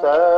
sa